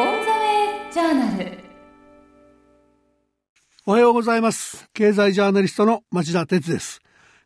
オンザウェイジャーナル。おはようございます。経済ジャーナリストの町田哲です、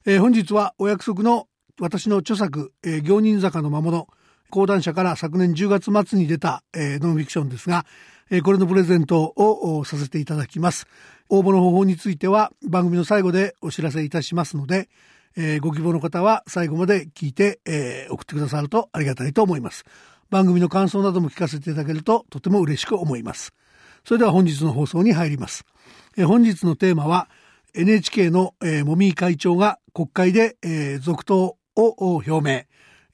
えー、本日はお約束の私の著作、えー、行人坂の魔物講談社から昨年10月末に出た、えー、ノンフィクションですが、えー、これのプレゼントをさせていただきます。応募の方法については番組の最後でお知らせいたしますので、えー、ご希望の方は最後まで聞いて、えー、送ってくださるとありがたいと思います。番組の感想なども聞かせていただけるととても嬉しく思います。それでは本日の放送に入ります、え、本日のテーマは NHK の、えー、もみ会長が国会で、えー、続投を表明。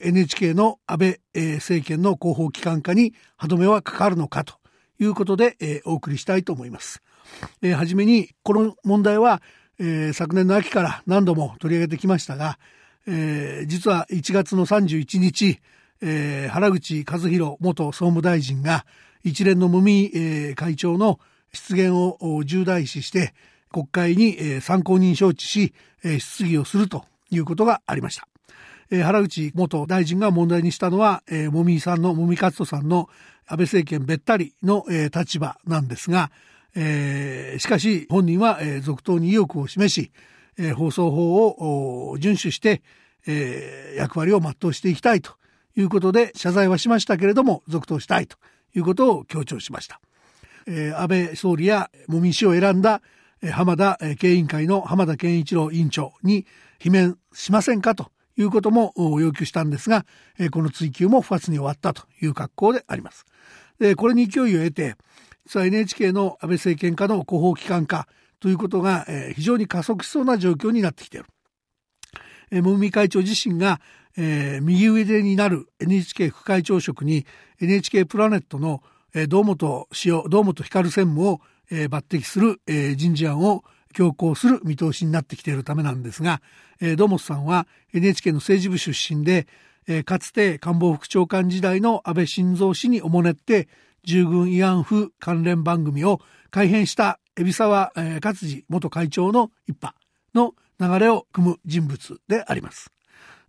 NHK の安倍、えー、政権の広報機関化に歯止めはかかるのかということで、えー、お送りしたいと思います。えー、はじめにこの問題は、えー、昨年の秋から何度も取り上げてきましたが、えー、実は1月の31日、えー、原口和弘元総務大臣が一連の無味、えー、会長の失言を重大視して国会に、えー、参考人招致し、えー、質疑をするということがありました。えー、原口元大臣が問題にしたのは、えー、もみさんの、もみかつとさんの安倍政権べったりの、えー、立場なんですが、えー、しかし本人は、えー、続投に意欲を示し、えー、放送法を遵守して、えー、役割を全うしていきたいということで謝罪はしましたけれども続投したいということを強調しました。えー、安倍総理やもみ氏を選んだ、浜田経営委員会の浜田健一郎委員長に罷免しませんかということも要求したんですが、この追及も不発に終わったという格好であります。でこれに勢いを得て実は NHK の安倍政権下の広報機関化ということが、非常に加速しそうな状況になってきている。えー、もみ会長自身が、えー、右腕になる NHK 副会長職に NHK プラネットの、えー、堂本氏を堂本光専務を、えー、抜擢する、えー、人事案を強行する見通しになってきているためなんですが、えー、堂本さんは NHK の政治部出身で、えー、かつて官房副長官時代の安倍晋三氏におもねって従軍慰安婦関連番組を改編した海老沢、えー、勝次元会長の一派の流れを組む人物であります。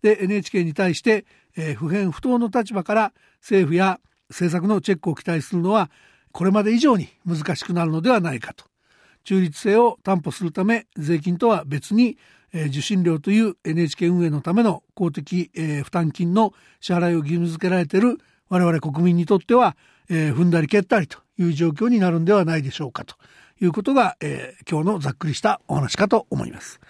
で NHK に対して、えー、不変不当の立場から政府や政策のチェックを期待するのはこれまで以上に難しくなるのではないかと中立性を担保するため税金とは別に、えー、受信料という NHK 運営のための公的、えー、負担金の支払いを義務付けられている我々国民にとってはえー、踏んだり蹴ったりという状況になるんではないでしょうかということが、えー、今日のざっくりしたお話かと思います。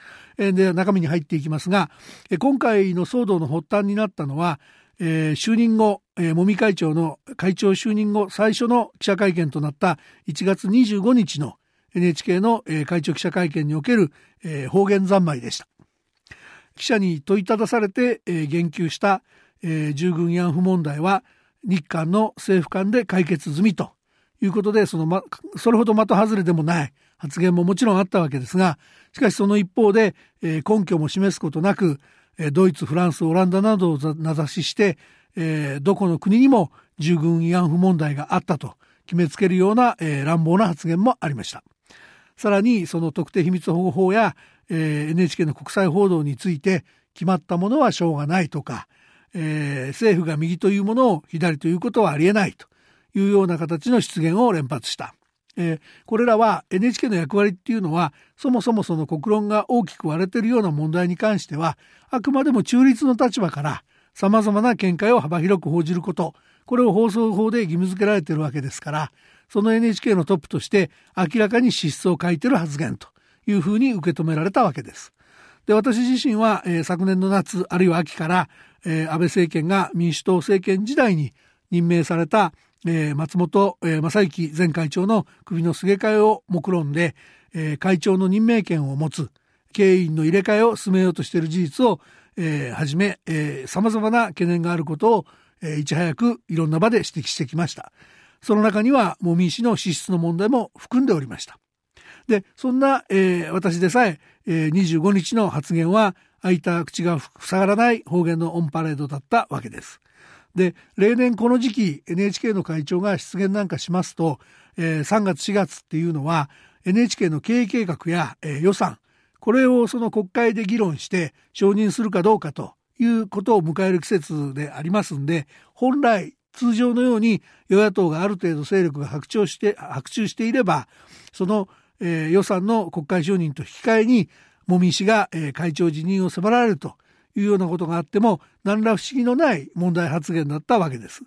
で中身に入っていきますが、今回の騒動の発端になったのは、えー、就任後、えー、会長の会長就任後最初の記者会見となった1月25日の NHK の、えー、会長記者会見における、えー、方言三昧でした。記者に問いただされて、えー、言及した、えー、従軍慰安婦問題は日韓の政府間で解決済みということでその、ま、それほど的外れでもない発言ももちろんあったわけですがしかしその一方で、え、根拠も示すことなく、え、ドイツフランスオランダなどを名指しして、え、どこの国にも従軍慰安婦問題があったと決めつけるような、え、乱暴な発言もありましたさらにその特定秘密保護法や、え、NHK の国際報道について決まったものはしょうがないとかえ、政府が右というものを左ということはありえないというような形の出現を連発した。えー、これらは NHK の役割っていうのはそもそもその国論が大きく割れているような問題に関してはあくまでも中立の立場からさまざまな見解を幅広く報じることこれを放送法で義務付けられているわけですからその NHK のトップとして明らかに資質を欠いている発言というふうに受け止められたわけです。で私自身は、えー、昨年の夏あるいは秋からえー、安倍政権が民主党政権時代に任命された、えー、松本、えー、正幸前会長の首のすげ替えを目論んで、えー、会長の任命権を持つ経営員の入れ替えを進めようとしている事実を、えー、はじめさまざまな懸念があることを、えー、いち早くいろんな場で指摘してきました。その中にはもみ氏の資質の問題も含んでおりました。でそんな、えー、私でさええー、25日の発言は開いた口が塞がらない方言のオンパレードだったわけです。で例年この時期 NHK の会長が出現なんかしますと、えー、3月4月っていうのは NHK の経営計画や、えー、予算これをその国会で議論して承認するかどうかということを迎える季節でありますんで本来通常のように与野党がある程度勢力が白鳥して白昼していればその、えー、予算の国会承認と引き換えに茂木氏が、えー、会長辞任を迫られるというようなことがあっても何ら不思議のない問題発言だったわけです。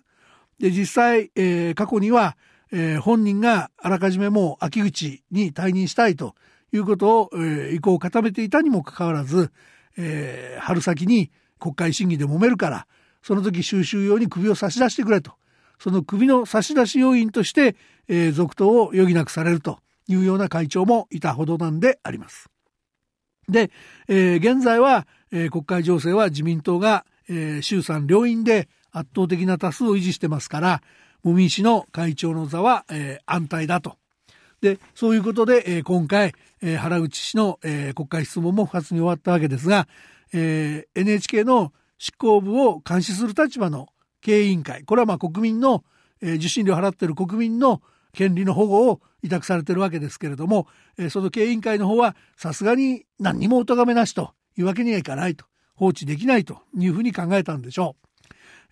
で実際、えー、過去には、えー、本人があらかじめもう秋口に退任したいということを、えー、意向を固めていたにもかかわらず、えー、春先に国会審議で揉めるからその時収集用に首を差し出してくれとその首の差し出し要員として、えー、続投を余儀なくされるというような会長もいたほどなんであります。で、えー、現在は、えー、国会情勢は自民党が、えー、衆参両院で圧倒的な多数を維持してますから茂木氏の会長の座は、えー、安泰だと。でそういうことで、えー、今回、えー、原口氏の、えー、国会質問も不発に終わったわけですが、えー、NHK の執行部を監視する立場の経営委員会これはまあ国民の、えー、受信料を払っている国民の権利の保護を委託されてるわけですけれども、えー、その経営委員会の方はさすがに何にもお咎めなしというわけにはいかないと放置できないというふうに考えたんでしょう。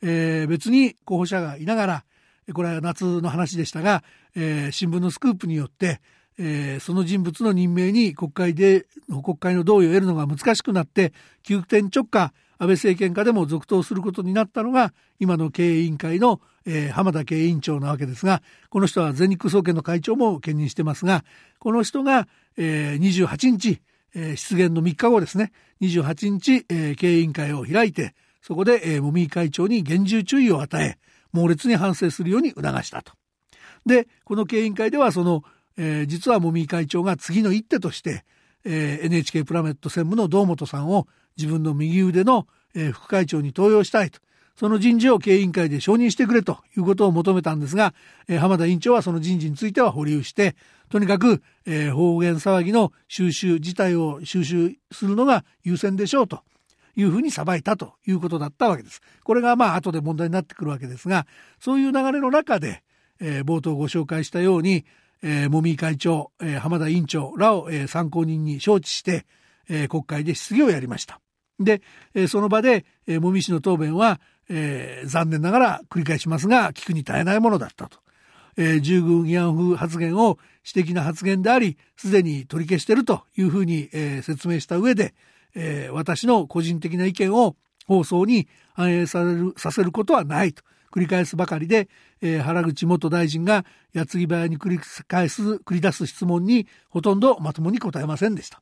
えー、別に候補者がいながらこれは夏の話でしたが、えー、新聞のスクープによって、えー、その人物の任命に国会で国会の同意を得るのが難しくなって急転直下安倍政権下でも続投することになったのが今の経営委員会の、えー、浜田経営委員長なわけですがこの人は全日空総研の会長も兼任してますがこの人が、えー、28日、えー、出現の3日後ですね28日、えー、経営委員会を開いてそこで、えー、茂木会長に厳重注意を与え猛烈に反省するように促したと。でこの経営委員会ではその、えー、実は茂木会長が次の一手として、えー、NHK プラネット専務の堂本さんを自分の右腕の、えー、副会長に登用したいとその人事を経営委員会で承認してくれということを求めたんですが、え、浜田委員長はその人事については保留してとにかく、えー、方言騒ぎの収集自体を収集するのが優先でしょうというふうに裁いたということだったわけです。これがまあ後で問題になってくるわけですがそういう流れの中で、えー、冒頭ご紹介したように、えー、茂木会長、えー、浜田委員長らを、えー、参考人に招致して、えー、国会で質疑をやりました。で、えー、その場で、えー、茂木氏の答弁は、えー、残念ながら繰り返しますが聞くに耐えないものだったと。えー、従軍慰安婦発言を私的な発言でありすでに取り消しているというふうに、えー、説明した上で、えー、私の個人的な意見を放送に反映されるさせることはないと繰り返すばかりで、えー、原口元大臣が矢継ぎ早に繰り返す繰り出す質問にほとんどまともに答えませんでした。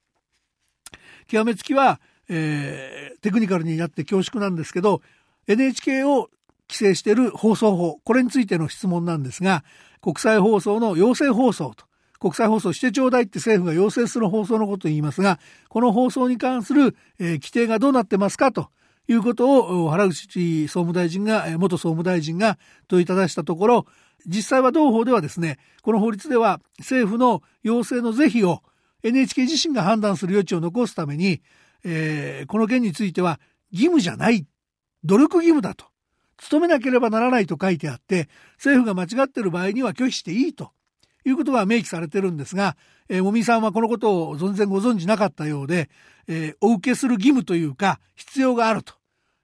極めつきは、えー、テクニカルになって恐縮なんですけど NHK を規制している放送法これについての質問なんですが国際放送の要請放送と国際放送してちょうだいって政府が要請する放送のことを言いますがこの放送に関する、えー、規定がどうなってますかということを原口総務大臣が元総務大臣が問いただしたところ実際は同法ではですねこの法律では政府の要請の是非を NHK 自身が判断する余地を残すために、えー、この件については義務じゃない努力義務だと。努めなければならないと書いてあって政府が間違っている場合には拒否していいと。いうことが明記されてるんですが、えー、もみさんはこのことを全然ご存じなかったようで、えー、お受けする義務というか必要があると。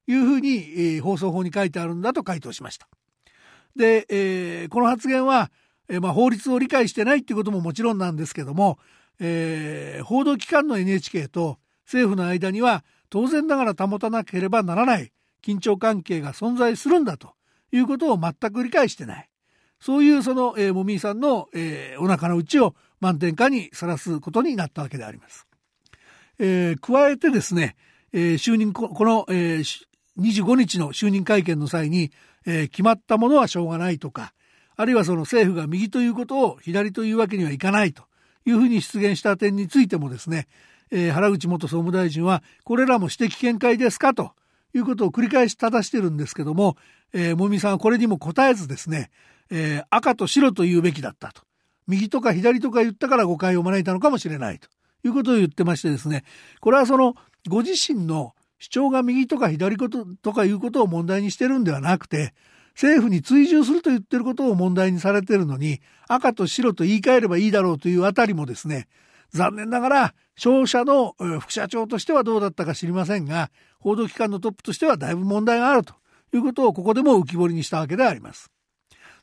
いうふうに、えー、放送法に書いてあるんだと回答しました。で、えー、この発言は、えーまあ、法律を理解してないっていうことももちろんなんですけども、えー、報道機関の NHK と政府の間には当然ながら保たなければならない緊張関係が存在するんだということを全く理解してない。そういうその、えー、もみーさんの、えー、お腹の内を満点下にさらすことになったわけであります。えー、加えてですね、えー、就任この、えー、25日の就任会見の際に、えー、決まったものはしょうがないとかあるいはその政府が右ということを左というわけにはいかないというふうに出現した点についてもですね、えー、原口元総務大臣はこれらも指摘見解ですかということを繰り返し正してるんですけども、えー、もみさんはこれにも答えずですね、えー、赤と白と言うべきだったと。右とか左とか言ったから誤解を招いたのかもしれないということを言ってましてですねこれはそのご自身の主張が右とか左こととかいうことを問題にしてるんではなくて政府に追従すると言ってることを問題にされてるのに赤と白と言い換えればいいだろうというあたりもですね残念ながら商社の副社長としてはどうだったか知りませんが報道機関のトップとしてはだいぶ問題があるということをここでも浮き彫りにしたわけであります。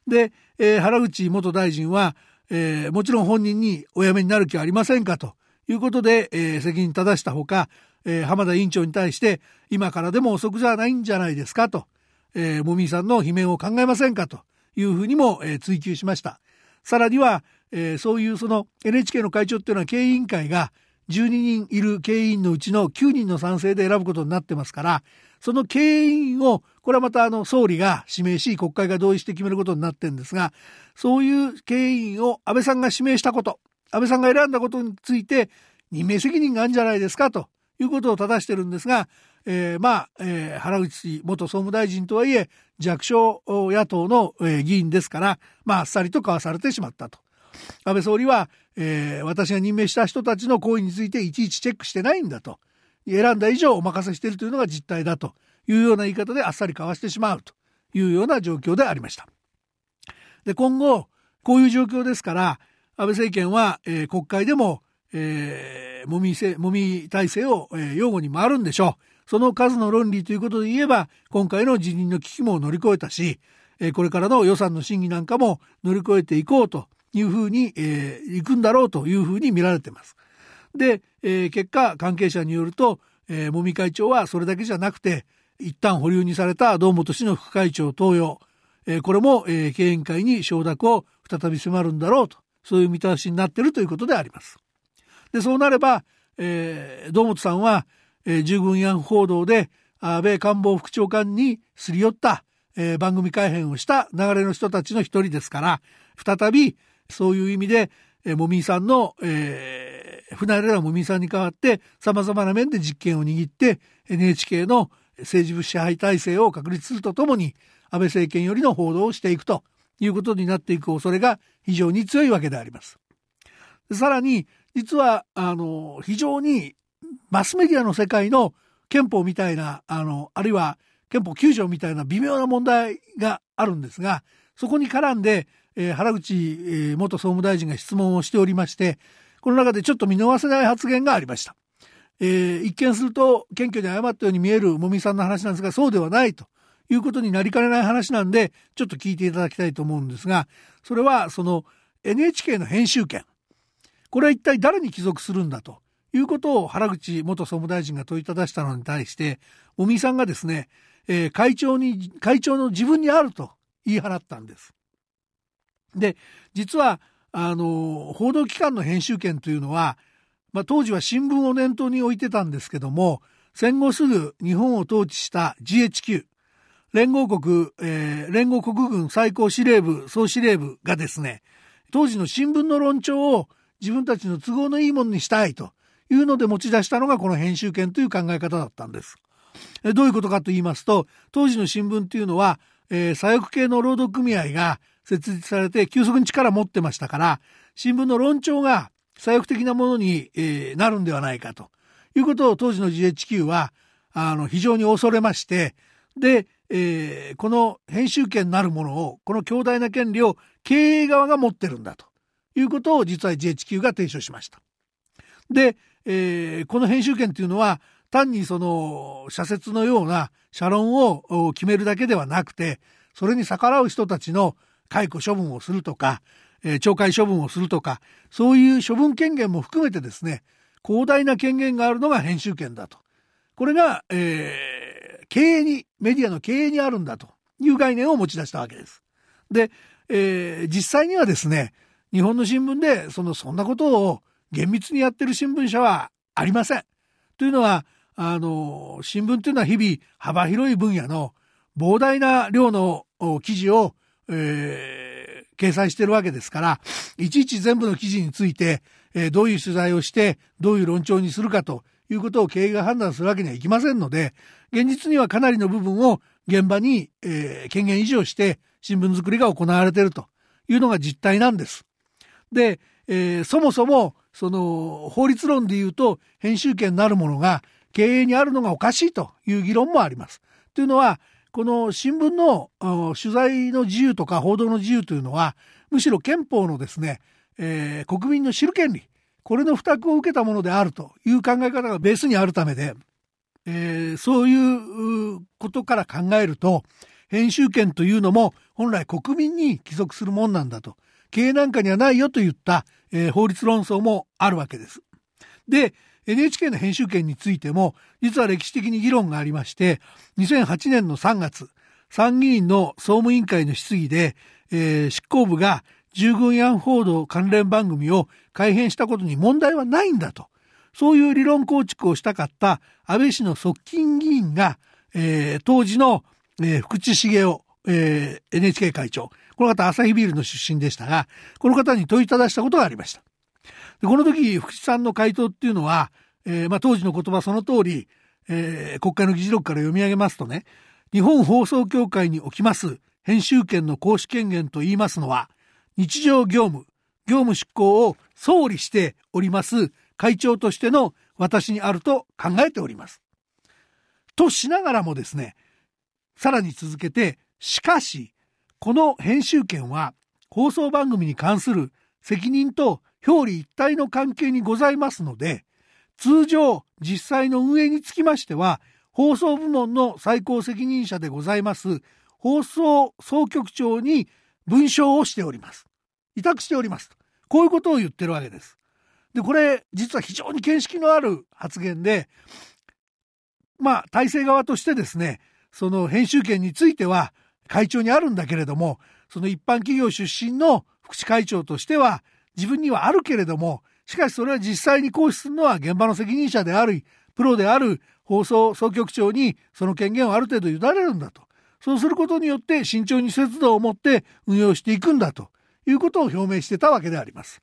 で、えー、原口元大臣は、えー、もちろん本人にお辞めになる気はありませんかということで、えー、責任正したほか、え、浜田委員長に対して今からでも遅くじゃないんじゃないですかと、えー、もみさんの罷免を考えませんかというふうにも、え、追及しました。さらには、えー、そういうその NHK の会長っていうのは経営委員会が12人いる経営委員のうちの9人の賛成で選ぶことになってますからその経営委員をこれはまたあの総理が指名し国会が同意して決めることになってるんですがそういう経営委員を安倍さんが指名したこと安倍さんが選んだことについて任命責任があるんじゃないですかということを正してるんですが、えー、まあ、えー、原口元総務大臣とはいえ弱小野党の、え、議員ですからまああっさりとかわされてしまったと。安倍総理は、えー、私が任命した人たちの行為についていちいちチェックしてないんだと選んだ以上お任せしているというのが実態だというような言い方であっさりかわしてしまうというような状況でありました。で今後こういう状況ですから安倍政権は、えー、国会でも、えー、もみせもみ体制を、えー、擁護に回るんでしょう。その数の論理ということで言えば今回の辞任の危機も乗り越えたし、え、これからの予算の審議なんかも乗り越えていこうというふうに、えー、行くんだろうというふうに見られてます。で、えー、結果関係者によると、えー、もみ会長はそれだけじゃなくて一旦保留にされた堂本氏の副会長登用、えー、これも、えー、経営委員会に承諾を再び迫るんだろうとそういう見通しになっているということであります。でそうなれば、えー、堂本さんは、えー、従軍慰安報道で安倍官房副長官にすり寄った、えー、番組改編をした流れの人たちの一人ですから再びそういう意味で、えー、もみさんの、えー、船レラもみさんに代わって様々な面で実権を握って NHK の政治部支配体制を確立するとともに安倍政権よりの報道をしていくということになっていく恐れが非常に強いわけであります。さらに実はあの非常にマスメディアの世界の憲法みたいなあのあるいは憲法9条みたいな微妙な問題があるんですがそこに絡んでえー、原口、えー、元総務大臣が質問をしておりましてこの中でちょっと見逃せない発言がありました。えー、一見すると謙虚に謝ったように見えるもみさんの話なんですがそうではないということになりかねない話なんでちょっと聞いていただきたいと思うんですがそれはその NHK の編集権これは一体誰に帰属するんだということを原口元総務大臣が問いただしたのに対してもみさんがですね、えー、会長に会長の自分にあると言い放ったんです。で実はあの報道機関の編集権というのは、まあ、当時は新聞を念頭に置いてたんですけども戦後すぐ日本を統治した GHQ 連合国、えー、連合国軍最高司令部総司令部がですね当時の新聞の論調を自分たちの都合のいいものにしたいというので持ち出したのがこの編集権という考え方だったんです。どういうことかと言いますと当時の新聞というのは、えー、左翼系の労働組合が設立されて急速に力を持ってましたから新聞の論調が左翼的なものに、えー、なるんではないかということを当時の GHQ はあの非常に恐れましてで、えー、この編集権なるものをこの強大な権利を経営側が持ってるんだということを実は GHQ が提唱しました。で、えー、この編集権というのは単にその社説のような社論を決めるだけではなくてそれに逆らう人たちの解雇処分をするとか、えー、懲戒処分をするとかそういう処分権限も含めてですね広大な権限があるのが編集権だとこれが、えー、経営にメディアの経営にあるんだという概念を持ち出したわけです。で、えー、実際にはですね日本の新聞でそのそんなことを厳密にやってる新聞社はありません。というのはあの新聞というのは日々幅広い分野の膨大な量の記事をえー、掲載してるわけですから、いちいち全部の記事について、えー、どういう取材をして、どういう論調にするかということを経営が判断するわけにはいきませんので、現実にはかなりの部分を現場に、えー、権限維持をして新聞作りが行われているというのが実態なんです。で、えー、そもそもその法律論で言うと編集権なるものが経営にあるのがおかしいという議論もあります。というのはこの新聞の取材の自由とか報道の自由というのはむしろ憲法のですね、えー、国民の知る権利これの負託を受けたものであるという考え方がベースにあるためでえー、そういうことから考えると、編集権というのも本来国民に帰属するもんなんだと。経営なんかにはないよといった、えー、法律論争もあるわけです。で、NHK の編集権についても、実は歴史的に議論がありまして、2008年の3月、参議院の総務委員会の質疑で、えー、執行部が従軍案報道関連番組を改編したことに問題はないんだと。そういう理論構築をしたかった安倍氏の側近議員が、えー、当時の、えー、福地茂雄、えー、NHK 会長。この方、朝日ビールの出身でしたが、この方に問いただしたことがありました。でこの時、福地さんの回答っていうのは、えー、まあ、当時の言葉その通り、えー、国会の議事録から読み上げますとね、日本放送協会におきます編集権の行使権限と言いますのは、日常業務、業務執行を総理しております会長としての私にあると考えております。としながらもですね、さらに続けて、しかし、この編集権は放送番組に関する責任と表裏一体の関係にございますので、通常実際の運営につきましては、放送部門の最高責任者でございます放送総局長に文章をしております。委託しておりますと。こういうことを言ってるわけです。で、これ、実は非常に見識のある発言で、まあ、体制側としてですね、その編集権については会長にあるんだけれども、その一般企業出身の福祉会長としては自分にはあるけれども、しかしそれは実際に行使するのは現場の責任者である、プロである放送総局長にその権限をある程度委ねるんだと。そうすることによって慎重に節度を持って運用していくんだということを表明してたわけであります。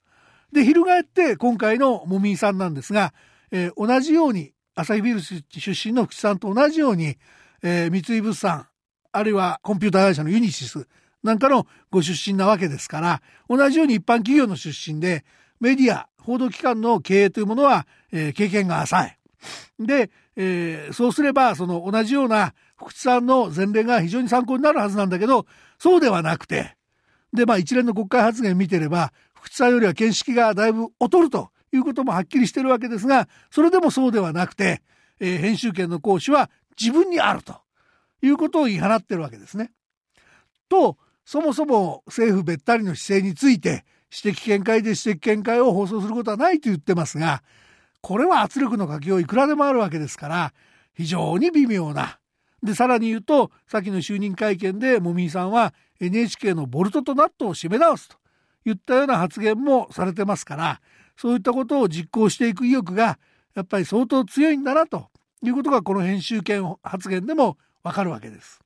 で、翻って今回のもみーさんなんですが、えー、同じように、朝日ビル出身の福地さんと同じように、えー、三井物産、あるいはコンピューター会社のユニシスなんかのご出身なわけですから、同じように一般企業の出身で、メディア、報道機関の経営というものは、えー、経験が浅い。で、えー、そうすれば、その同じような福地さんの前例が非常に参考になるはずなんだけど、そうではなくて、で、まあ一連の国会発言見てれば、福地さんよりは見識がだいぶ劣るということもはっきりしてるわけですが、それでもそうではなくて、えー、編集権の行使は自分にあるということを言い放ってるわけですね。と、そもそも政府べったりの姿勢について、指摘見解で指摘見解を放送することはないと言ってますが、これは圧力のかけよういくらでもあるわけですから、非常に微妙な。で、さらに言うと、さっきの就任会見でもみーさんは NHK のボルトとナットを締め直すと言ったような発言もされてますから、そういったことを実行していく意欲がやっぱり相当強いんだなということがこの編集権発言でもわかるわけです。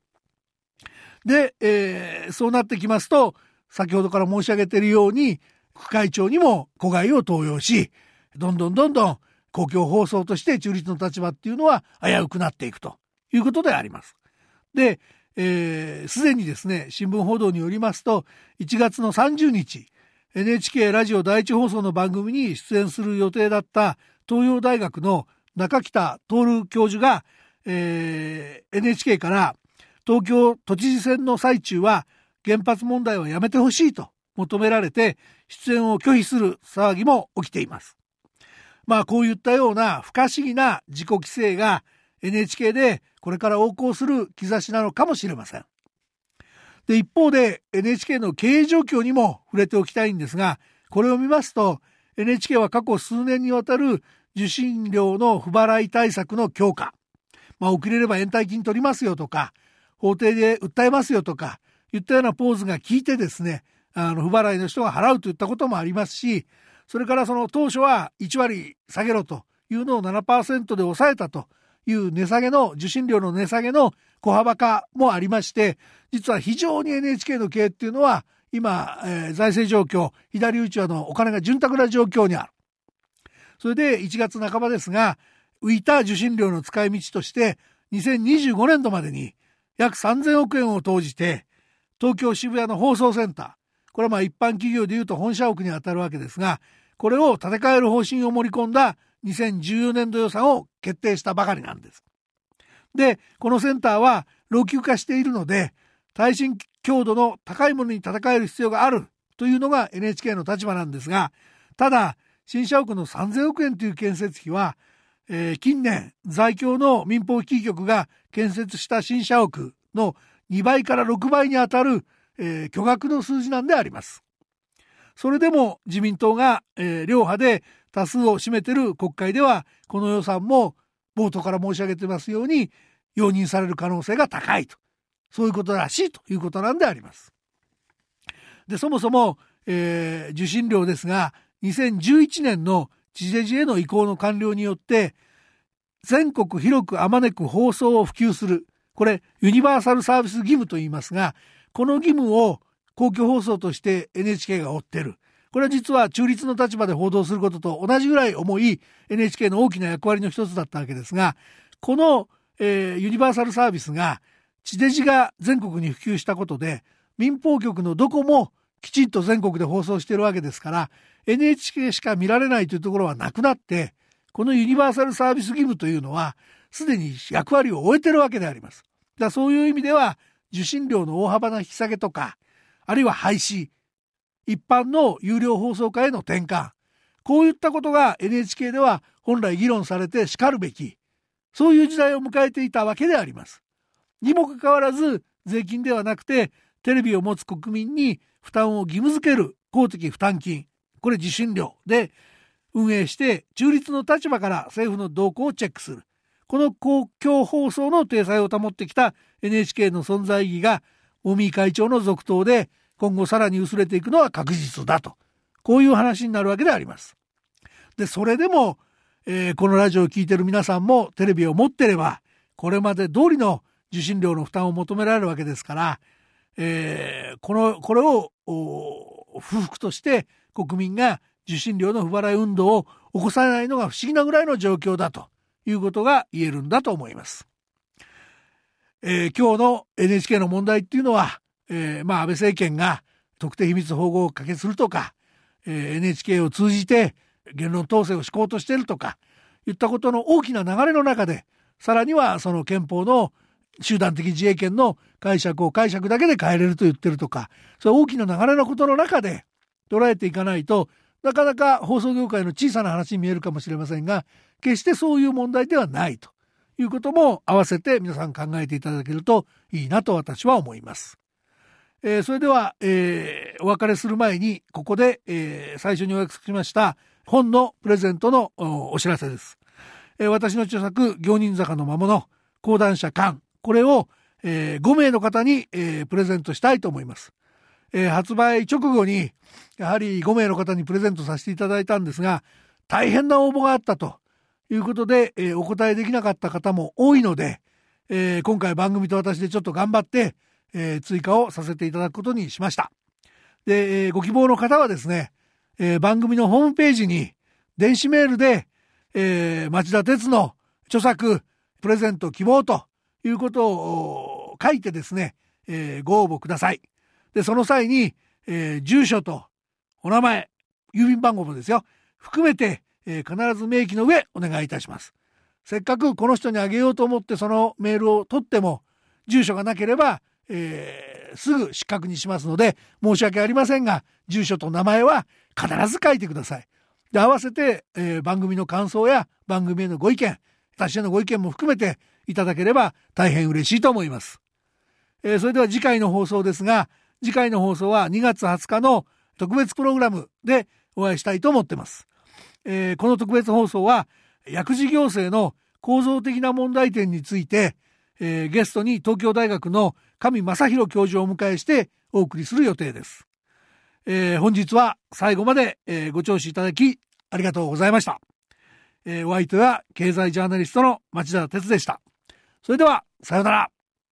で、えー、そうなってきますと、先ほどから申し上げているように、副会長にも子飼いを登用し、どんどんどんどん公共放送として中立の立場っていうのは危うくなっていくということであります。で、す、えー、で、にですね、新聞報道によりますと、1月の30日、NHK ラジオ第一放送の番組に出演する予定だった東洋大学の中北徹教授が、えー、NHK から東京都知事選の最中は原発問題はやめてほしいと求められて出演を拒否する騒ぎも起きています。まあこういったような不可思議な自己規制が NHK でこれから横行する兆しなのかもしれません。で、一方で NHK の経営状況にも触れておきたいんですが、これを見ますと NHK は過去数年にわたる受信料の不払い対策の強化、まあ遅れれば延滞金取りますよとか、法廷で訴えますよとか、言ったようなポーズが効いてですね、あの、不払いの人が払うといったこともありますし、それからその当初は1割下げろというのを7%で抑えたという値下げの、受信料の値下げの小幅化もありまして、実は非常に NHK の経営っていうのは、今、えー、財政状況、左打ちはのお金が潤沢な状況にある。それで1月半ばですが、浮いた受信料の使い道として、2025年度までに約3000億円を投じて、東京渋谷の放送センター、これはまあ一般企業でいうと本社屋にあたるわけですが、これを建て替える方針を盛り込んだ2014年度予算を決定したばかりなんです。で、このセンターは老朽化しているので、耐震強度の高いものに建て替える必要があるというのが NHK の立場なんですが、ただ、新社屋の3000億円という建設費は、えー、近年在京の民放キー局が建設した新社屋の2倍から6倍にあたる、えー、巨額の数字なんであります。それでも自民党が、えー、両派で多数を占めている国会ではこの予算も冒頭から申し上げてますように容認される可能性が高いとそういうことらしいということなんであります。でそもそも、えー、受信料ですが2011年の地デジへの移行の完了によって全国広くあまねく放送を普及する。これユニバーサルサービス義務と言いますがこの義務を公共放送として NHK が負ってる。これは実は中立の立場で報道することと同じぐらい重い NHK の大きな役割の一つだったわけですがこの、えー、ユニバーサルサービスが地デジが全国に普及したことで民放局のどこもきちんと全国で放送してるわけですから NHK しか見られないというところはなくなってこのユニバーサルサービス義務というのはすでに役割を終えてるわけであります。だそういう意味では受信料の大幅な引き下げとかあるいは廃止一般の有料放送化への転換こういったことが NHK では本来議論されてしかるべきそういう時代を迎えていたわけであります。にもかかわらず税金ではなくてテレビを持つ国民に負担を義務付ける公的負担金。これ受信料で運営して中立の立場から政府の動向をチェックする。この公共放送の体裁を保ってきた NHK の存在意義が尾身会長の続投で今後さらに薄れていくのは確実だと。こういう話になるわけであります。でそれでも、えー、このラジオを聴いてる皆さんもテレビを持ってればこれまで通りの受信料の負担を求められるわけですから、えー、このこれを不服として国民が受信料の不払い運動を起こさないのが不思議なぐらいの状況だということが言えるんだと思います。えー、今日の NHK の問題っていうのは、えー、まあ安倍政権が特定秘密保護を可決するとか、えー、NHK を通じて言論統制を敷こうとしているとかいったことの大きな流れの中でさらにはその憲法の集団的自衛権の解釈を解釈だけで変えれると言ってるとかそういう大きな流れのことの中で捉えていかないとなかなか放送業界の小さな話に見えるかもしれませんが決してそういう問題ではないということも合わせて皆さん考えていただけるといいなと私は思います。えー、それでは、えー、お別れする前にここで、えー、最初にお約束しました本のプレゼントのお知らせです。え、私の著作「行人坂の魔物講談社館」これを、えー、5名の方に、えー、プレゼントしたいと思います。えー、発売直後にやはり5名の方にプレゼントさせていただいたんですが大変な応募があったということで、えー、お答えできなかった方も多いので、えー、今回番組と私でちょっと頑張って、えー、追加をさせていただくことにしました。で、えー、ご希望の方はですね、えー、番組のホームページに電子メールで、えー、町田鉄の著作プレゼント希望ということを書いてですね、えー、ご応募ください。で、その際に、えー、住所とお名前、郵便番号もですよ、含めて、えー、必ず明記の上お願いいたします。せっかくこの人にあげようと思ってそのメールを取っても、住所がなければ、えー、すぐ失格にしますので、申し訳ありませんが、住所と名前は必ず書いてください。で、合わせて、えー、番組の感想や番組へのご意見、私へのご意見も含めていただければ大変嬉しいと思います。えー、それでは次回の放送ですが、次回の放送は2月20日の特別プログラムでお会いしたいと思ってます。えー、この特別放送は薬事行政の構造的な問題点について、えー、ゲストに東京大学の上正弘教授をお迎えしてお送りする予定です。えー、本日は最後まで、えー、ご聴取いただきありがとうございました。えー、お相手は経済ジャーナリストの町田哲でした。それでは、さようなら。